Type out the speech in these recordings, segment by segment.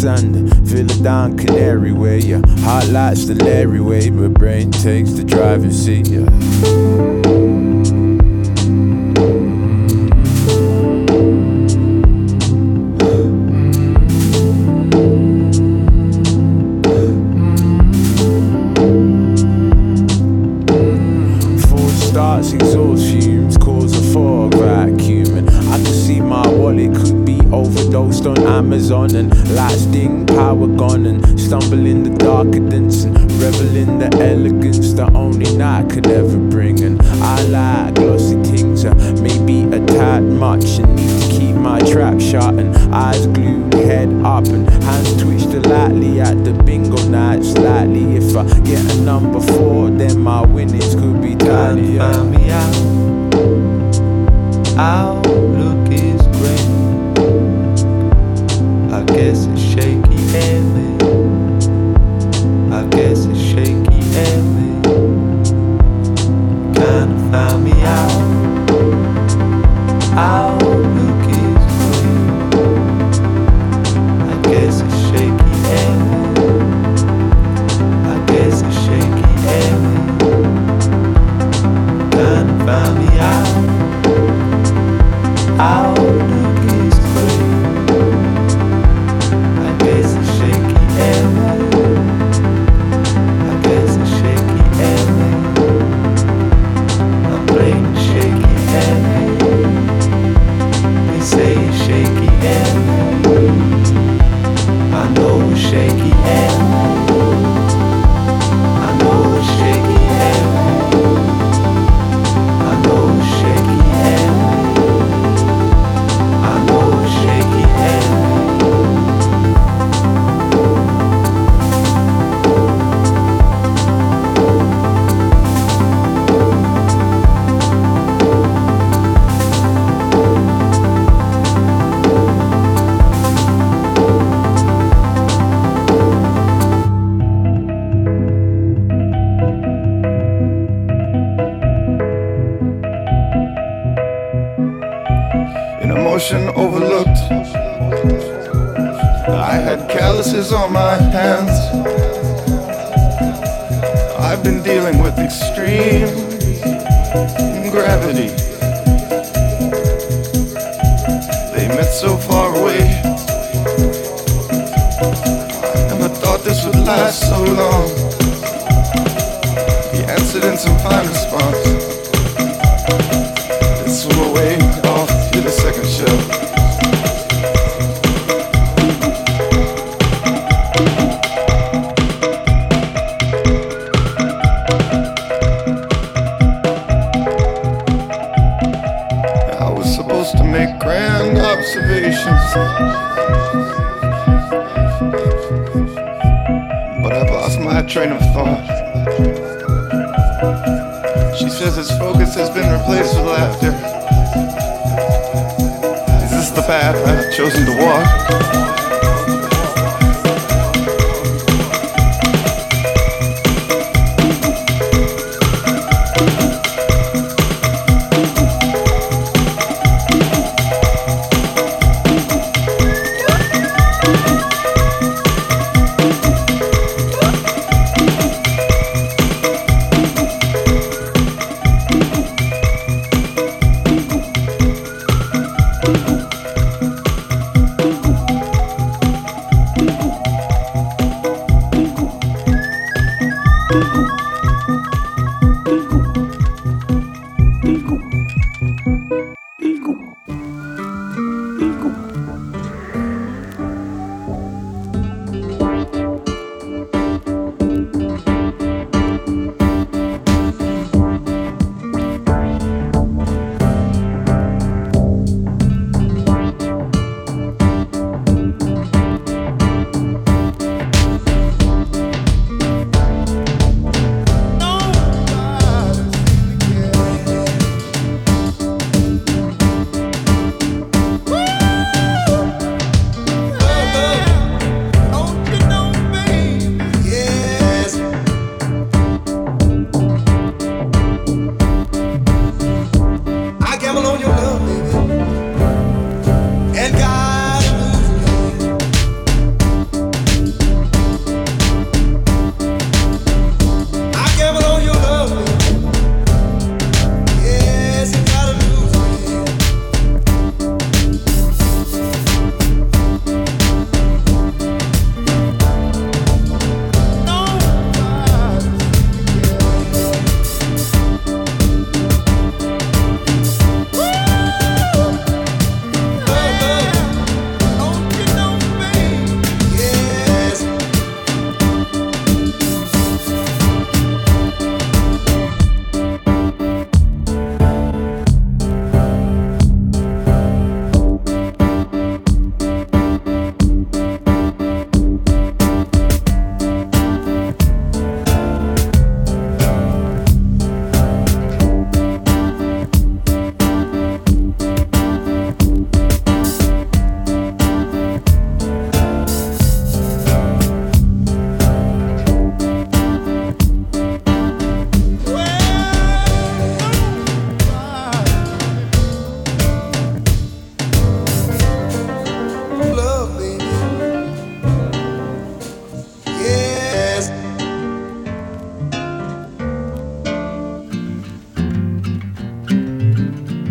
pets, and Villa Down Canary where your heart lights the Larry way, but brain takes the driver's seat. Yeah.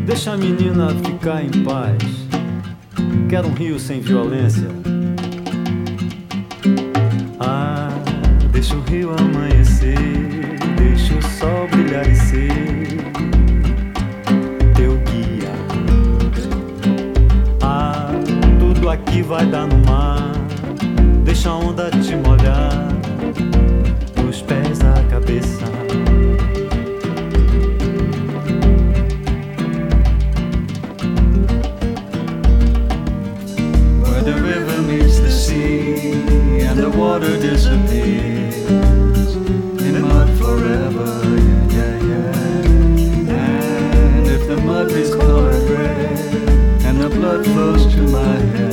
Deixa a menina ficar em paz. Quero um rio sem violência. Ah, deixa o rio amanhecer. Deixa o sol brilhar e ser teu guia. Ah, tudo aqui vai dar no mar. Deixa a onda te molhar. Dos pés à cabeça. Water disappears in mud forever. Yeah, yeah, yeah. And if the mud is colored red and the blood flows to my head,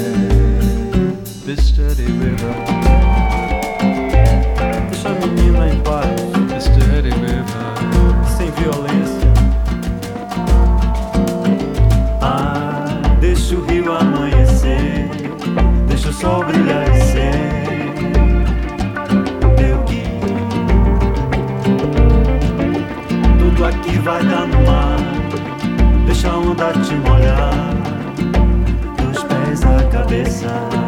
aqui vai dar no mar. Deixa a onda te molhar, dos pés à cabeça.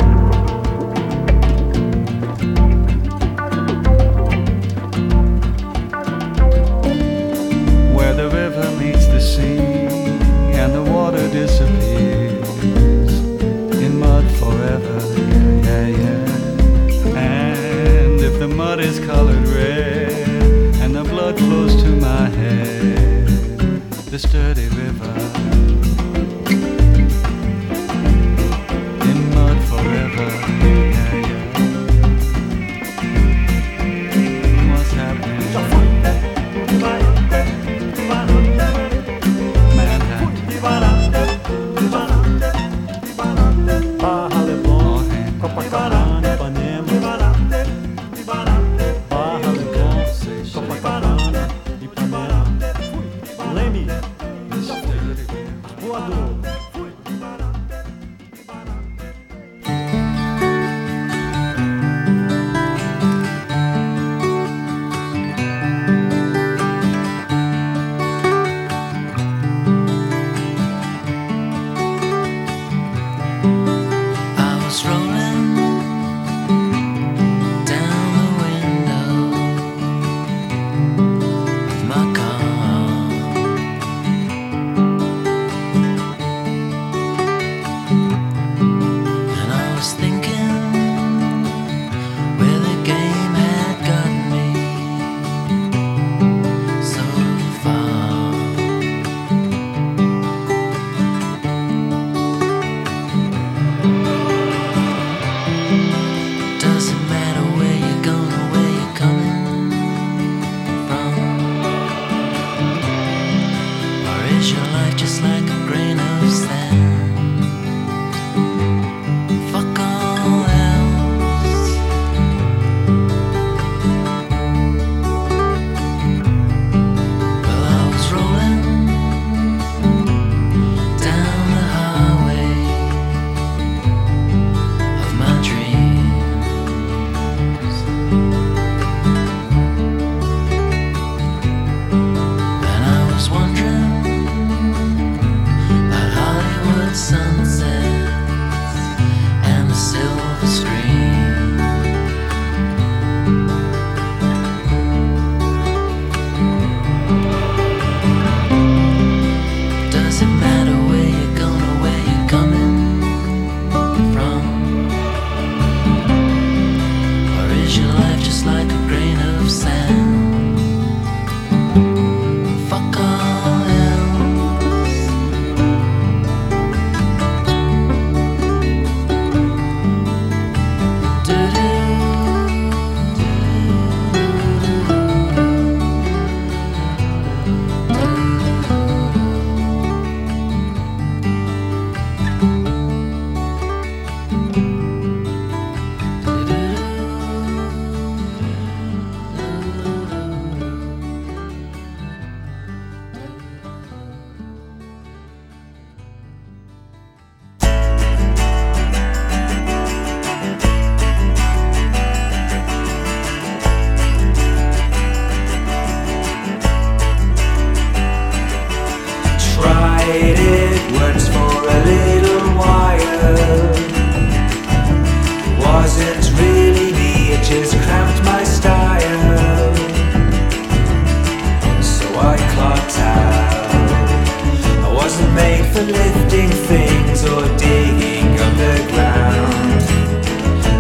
traded words for a little while. Wasn't really me, it just cramped my style. So I clocked out. I wasn't made for lifting things or digging underground.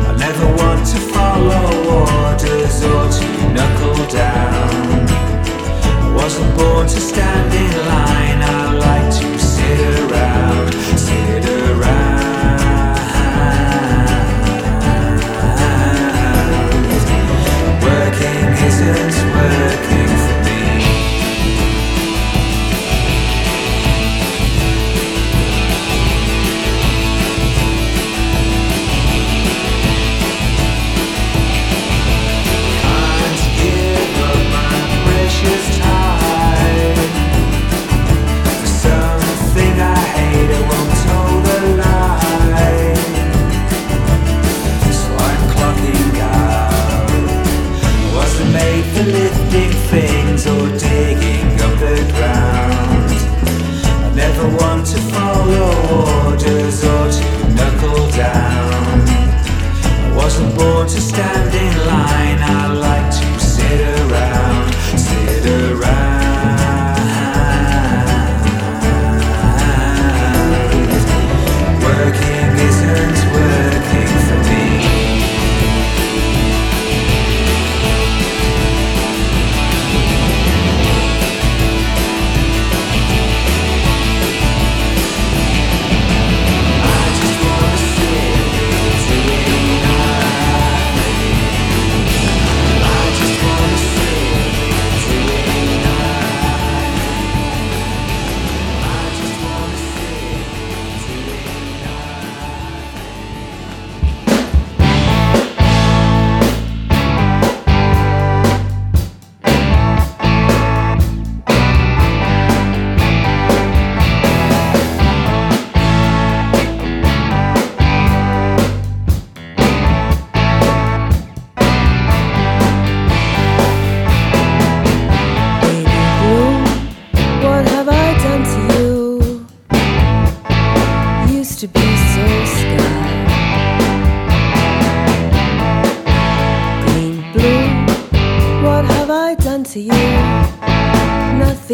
I never want to follow orders or to knuckle down. I wasn't born to stand in line. I minutes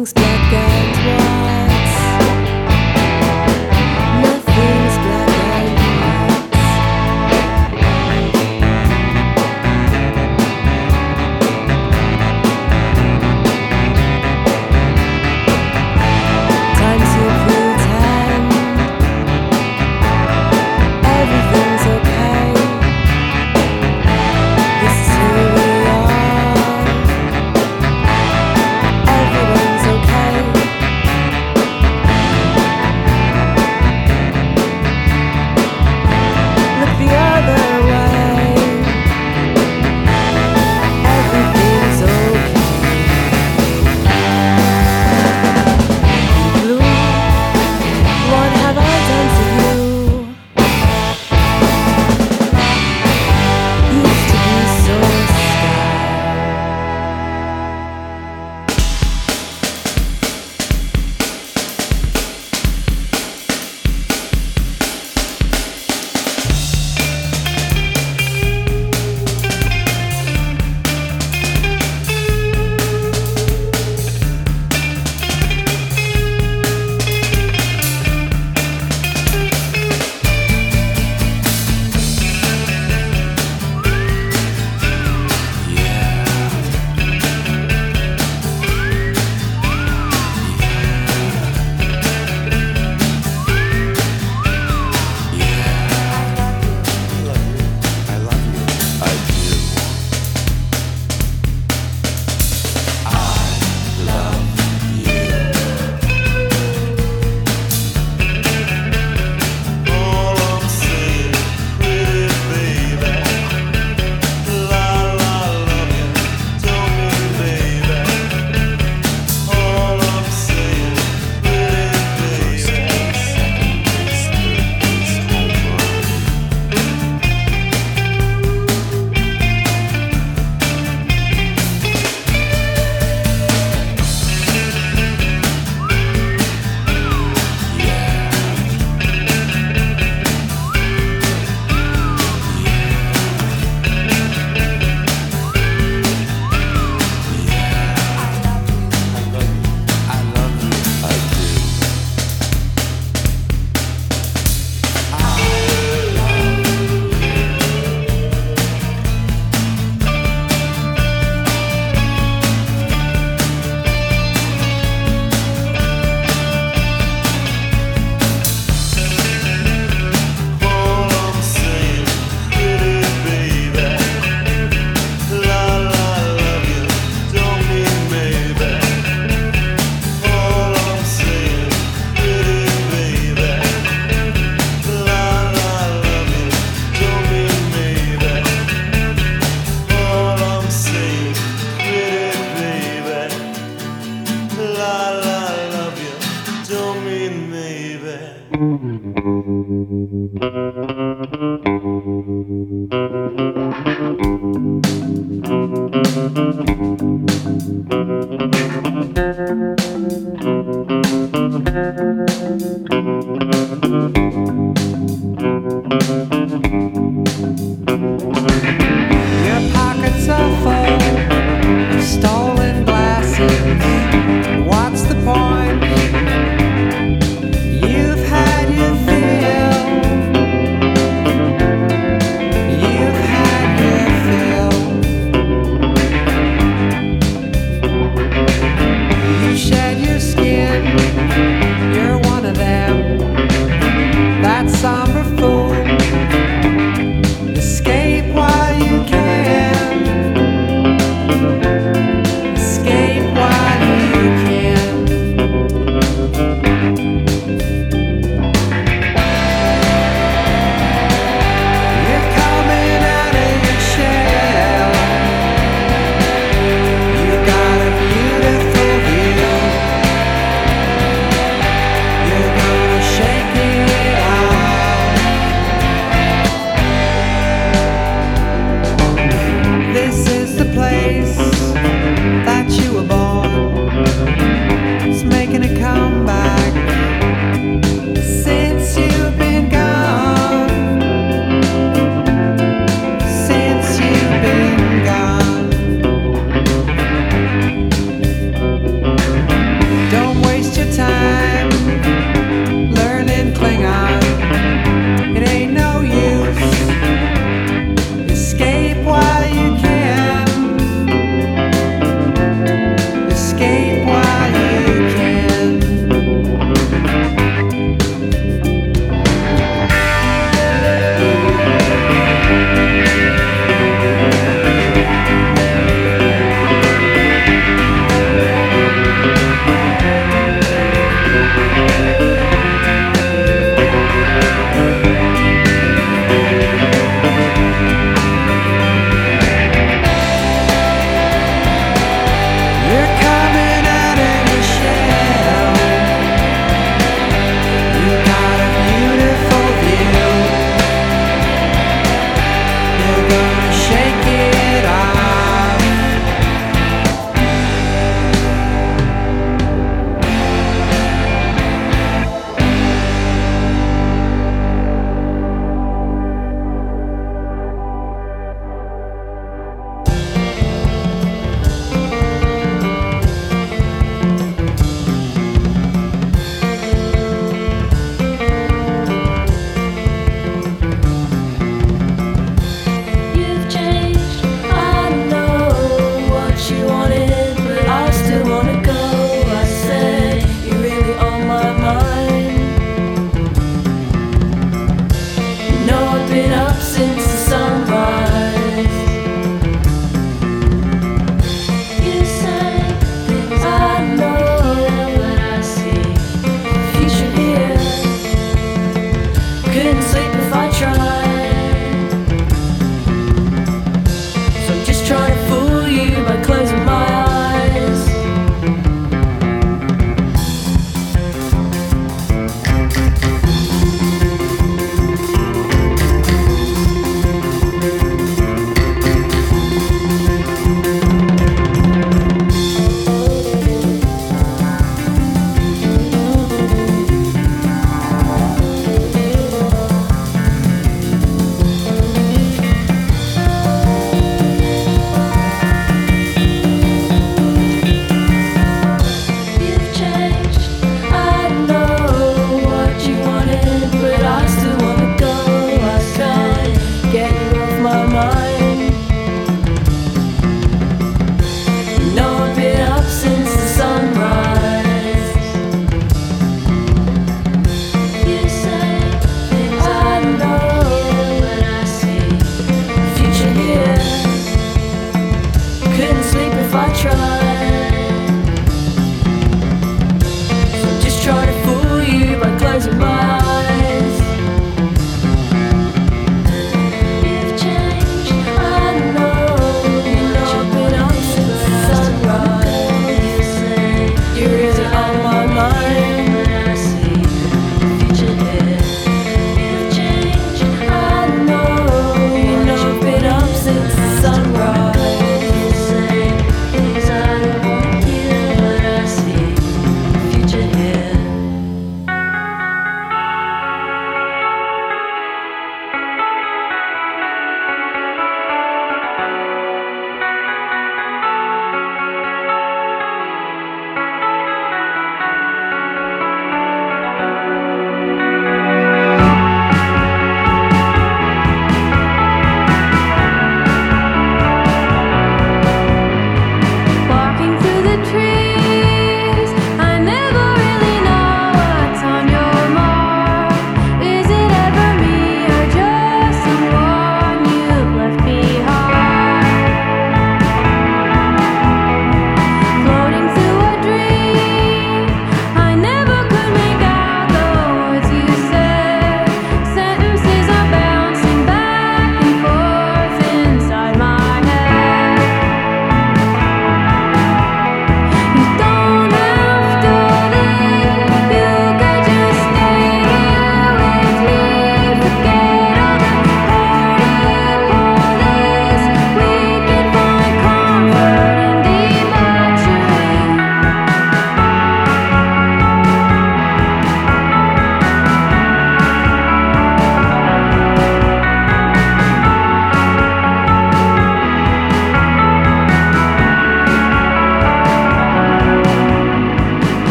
Things better.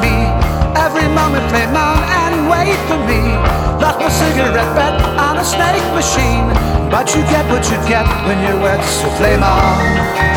me. Every moment play mom and wait for me. Lock my cigarette butt on a snake machine. But you get what you get when you're wet, so play mom.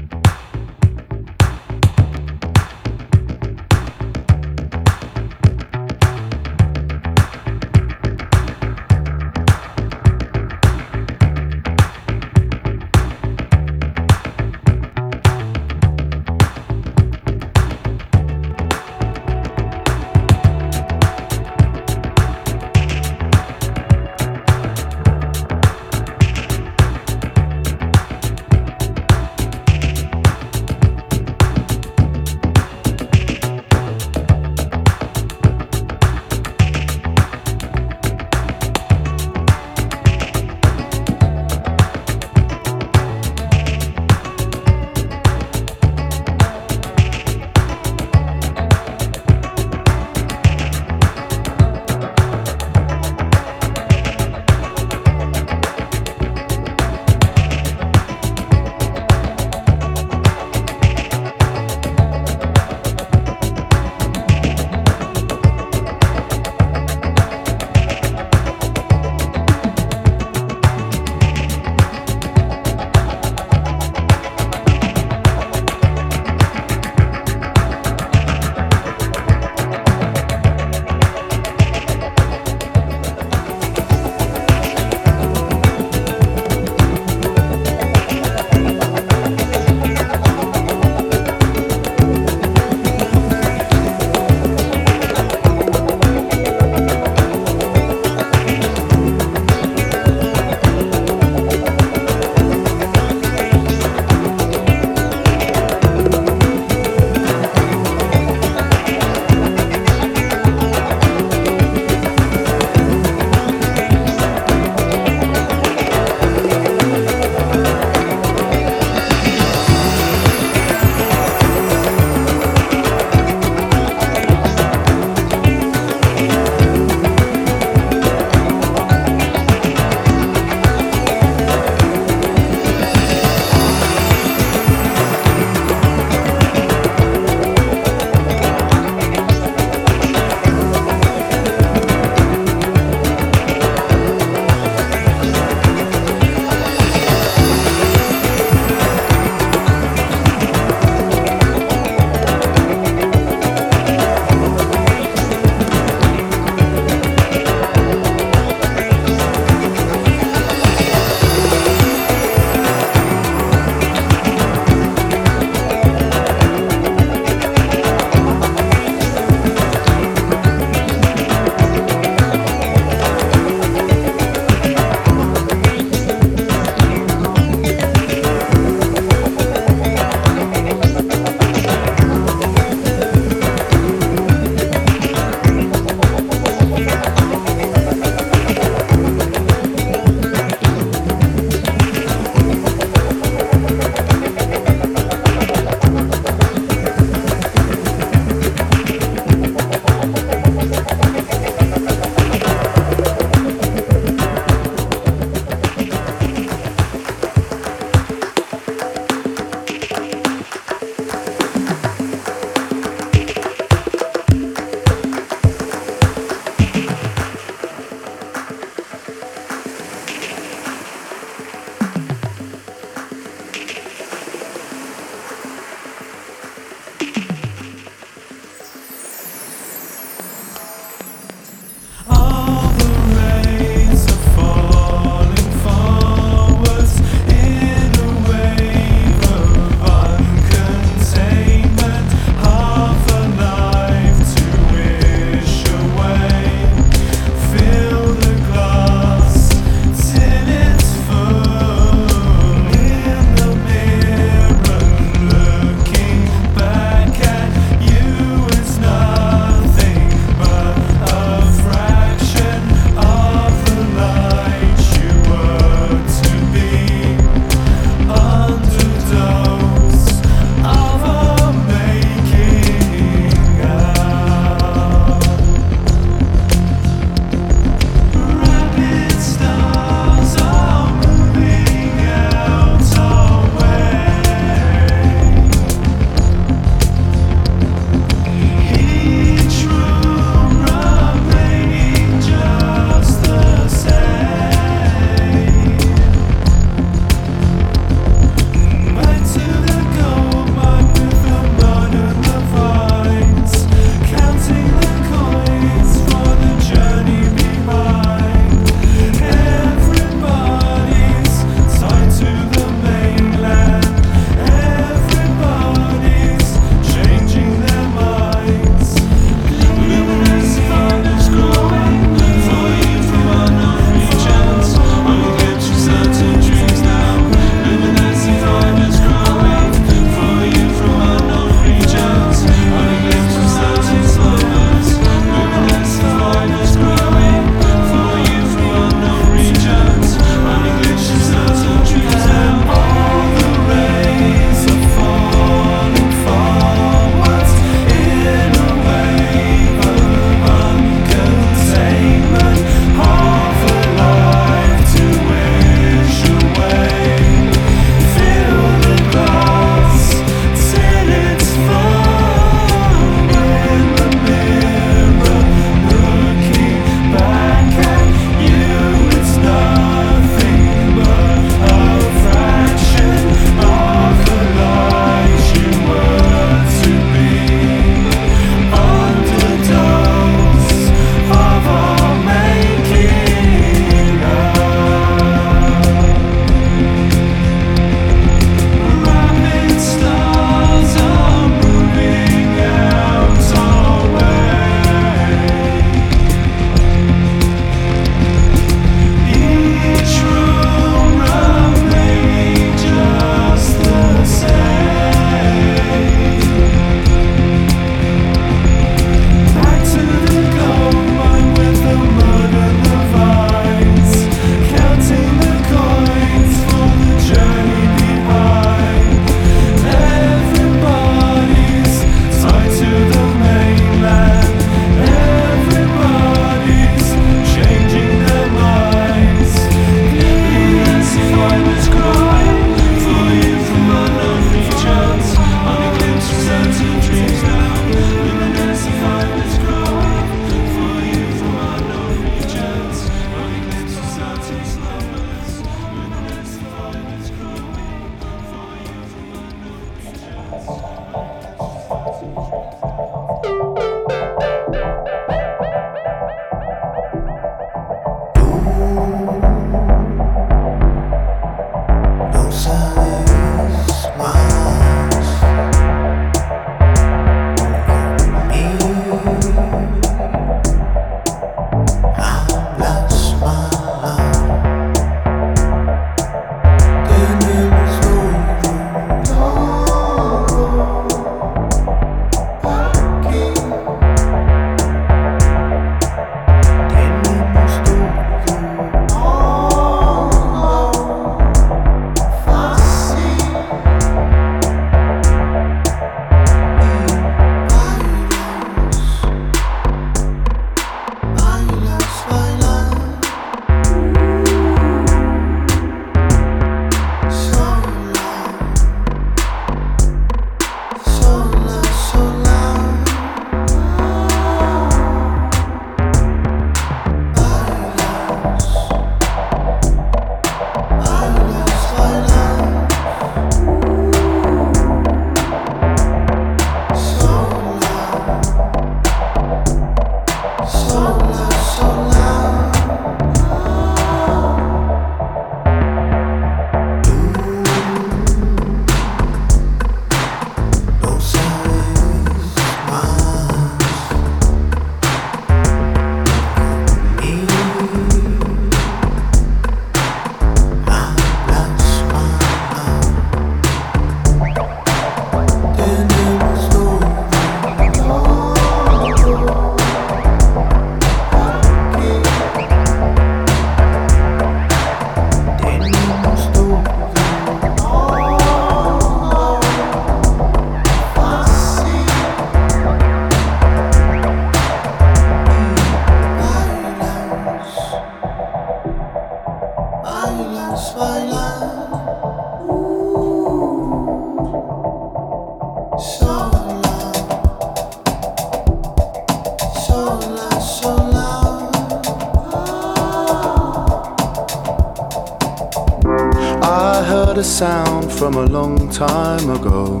A sound from a long time ago.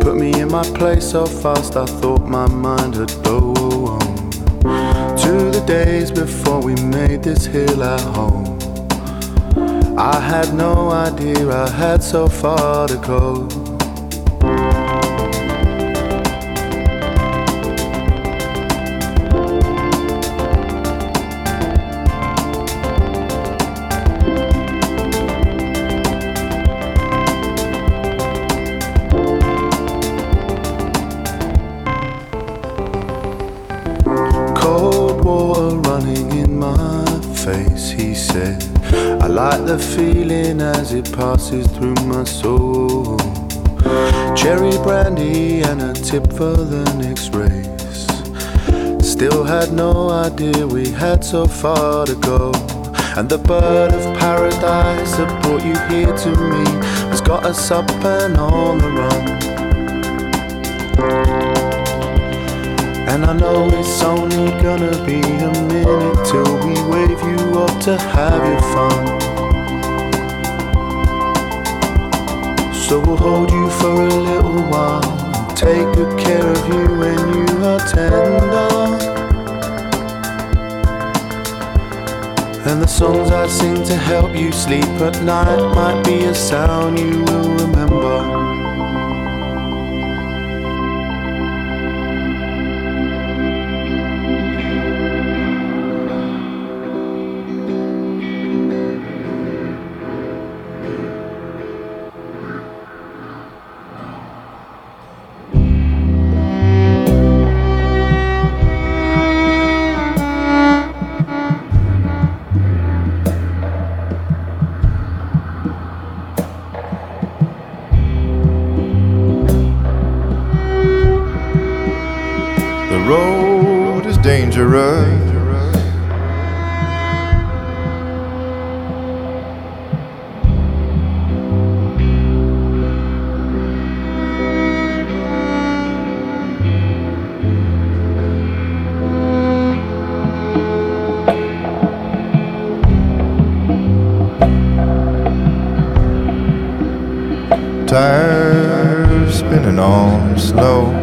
Put me in my place so fast I thought my mind had blown. To the days before we made this hill our home. I had no idea I had so far to go. The feeling as it passes through my soul. Cherry brandy and a tip for the next race. Still had no idea we had so far to go. And the bird of paradise that brought you here to me has got us up and on the run. And I know it's only gonna be a minute till we wave you up to have your fun. So we'll hold you for a little while, take good care of you when you are tender. And the songs I sing to help you sleep at night might be a sound you will remember. Tires spinning on slow.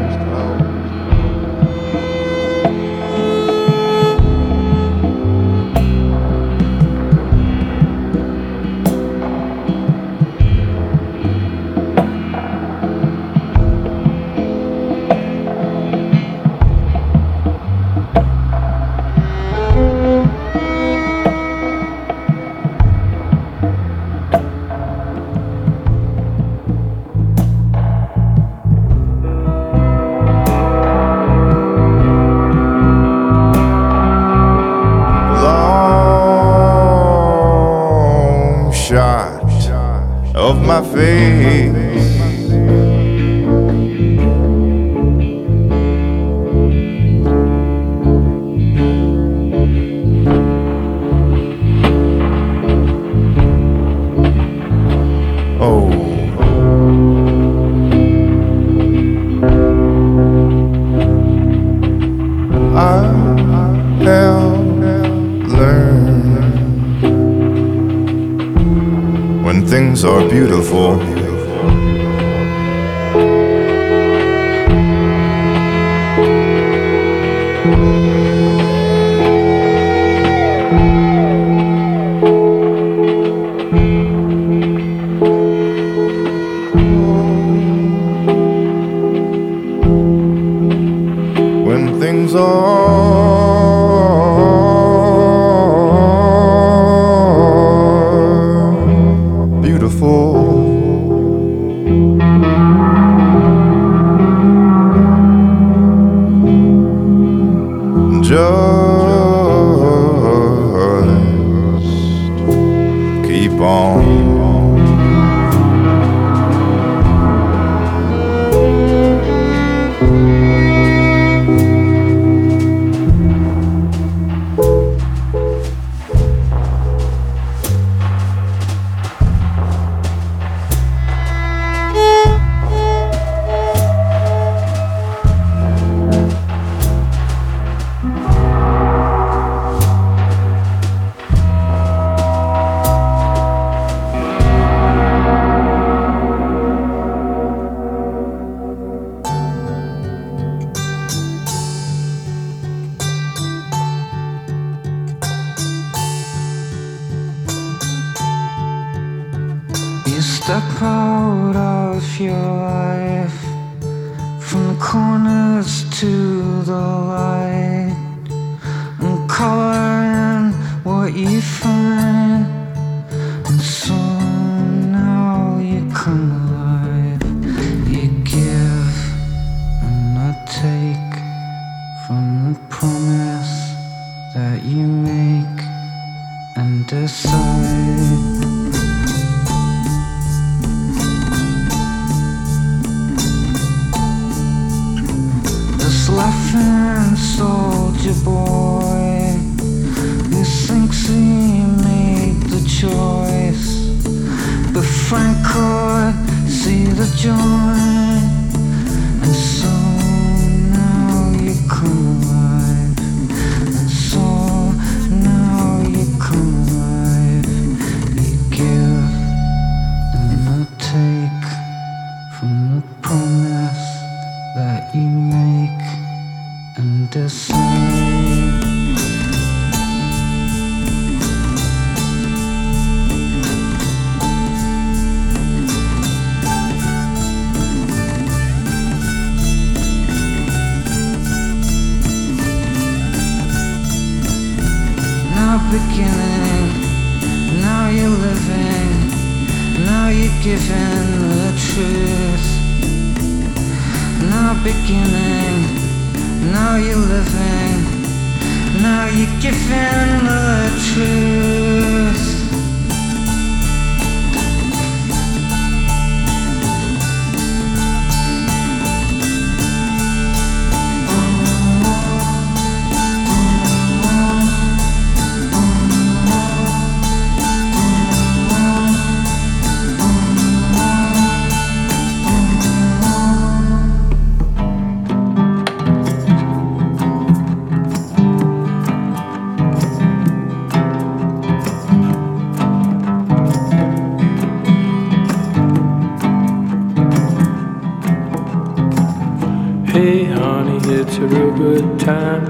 it's a real good time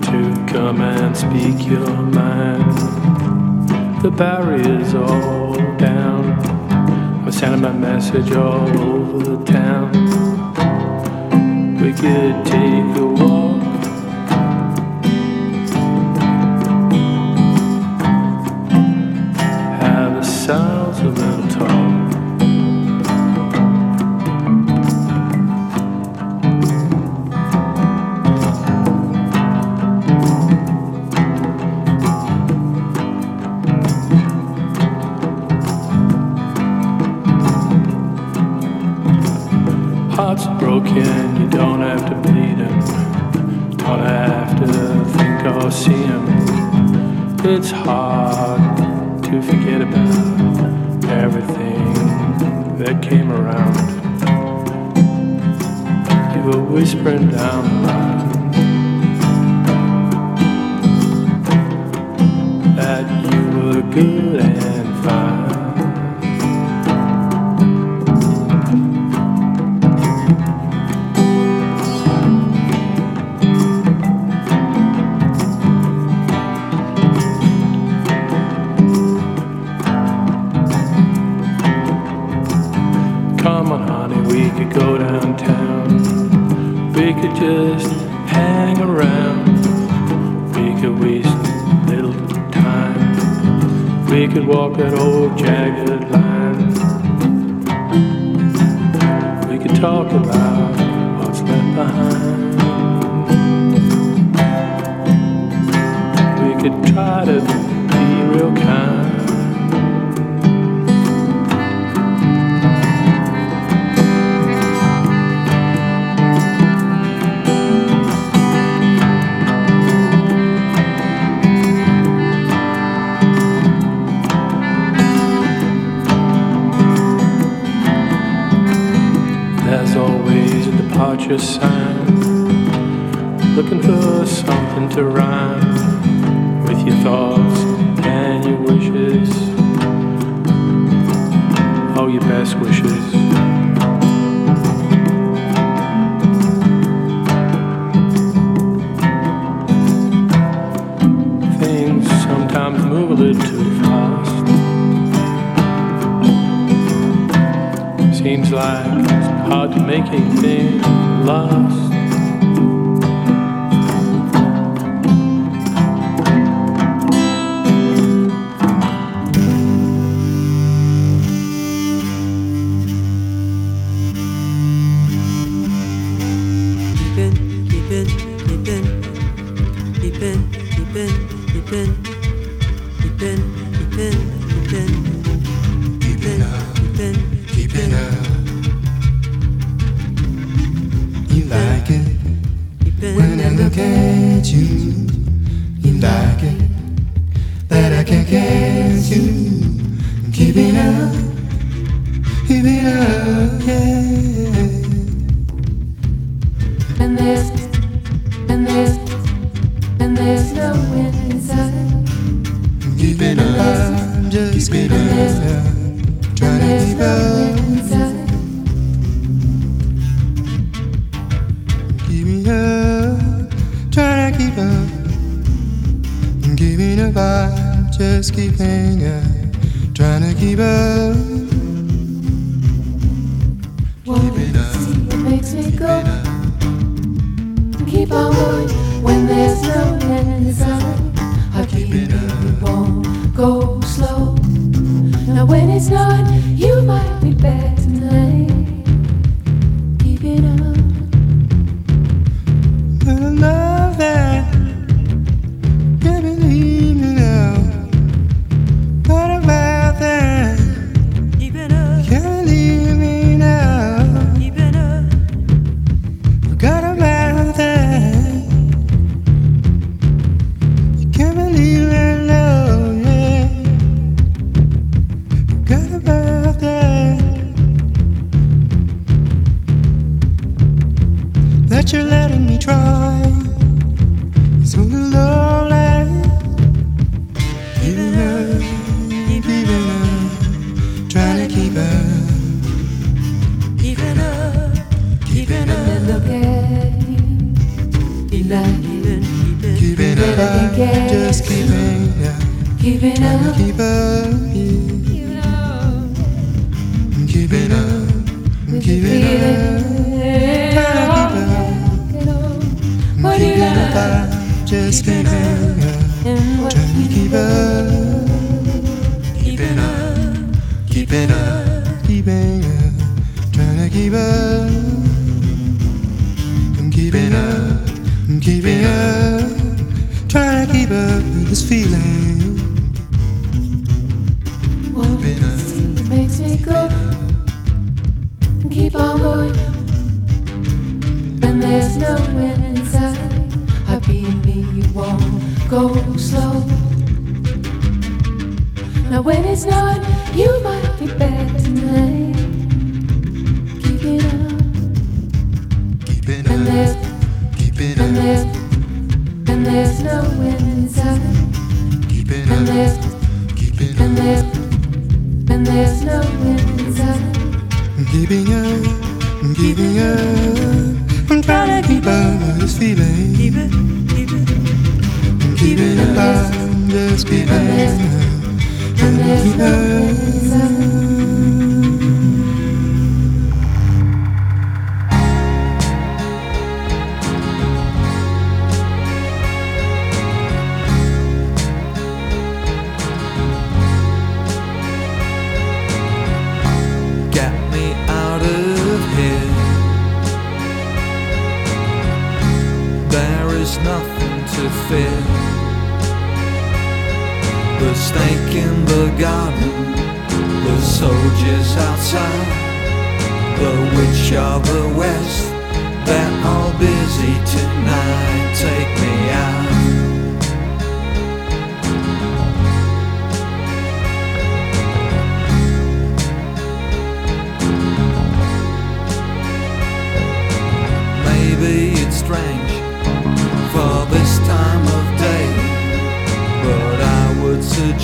to come and speak your mind. The barrier's all down. I'm sending my message all over the town. We could take a walk. something to rhyme with your thoughts and your wishes. all your best wishes. Things sometimes move a little too fast. Seems like it's hard to make anything last.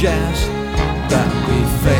jazz that we face.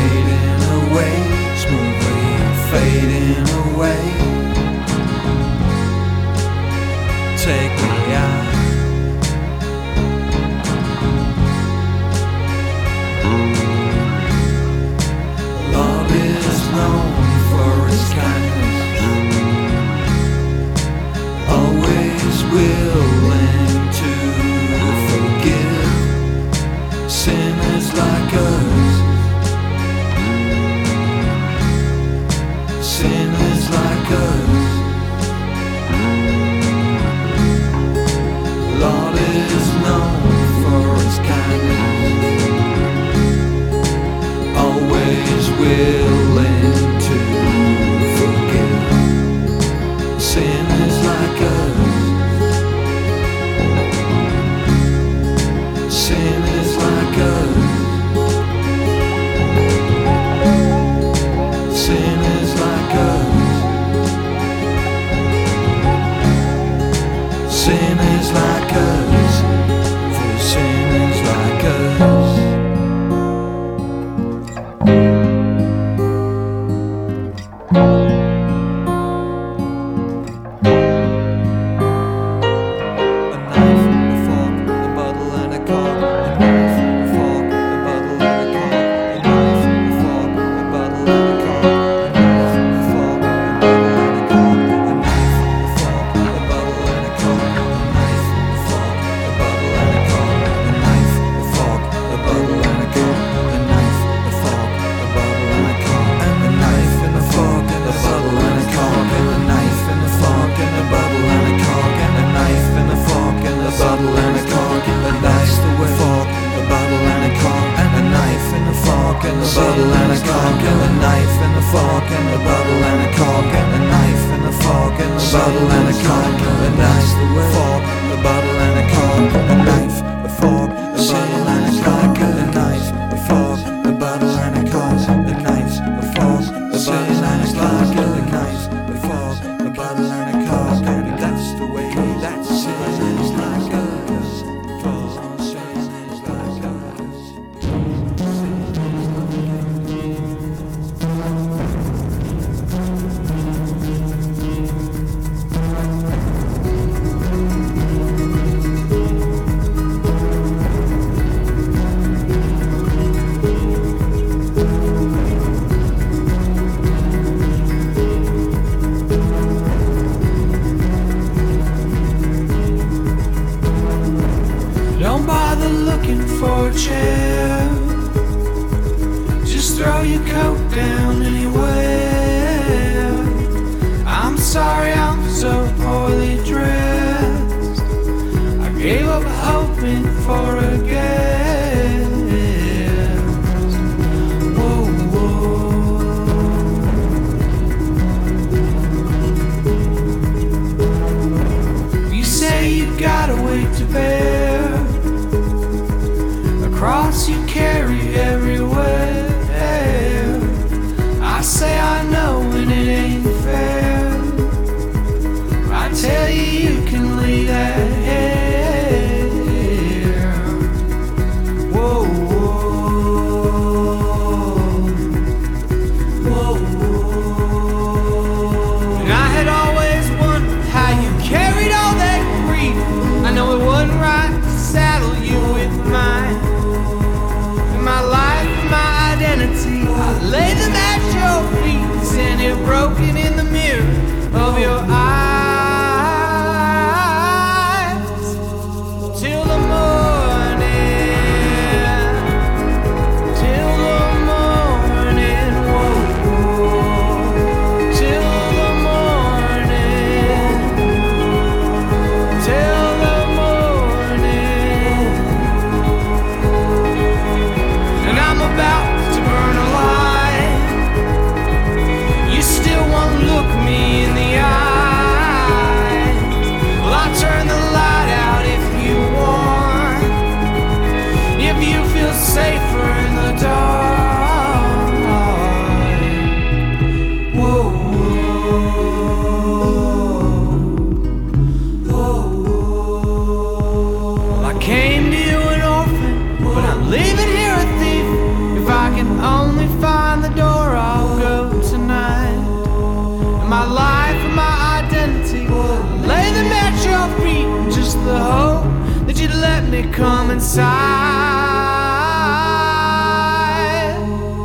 Come inside.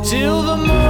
Till the morning.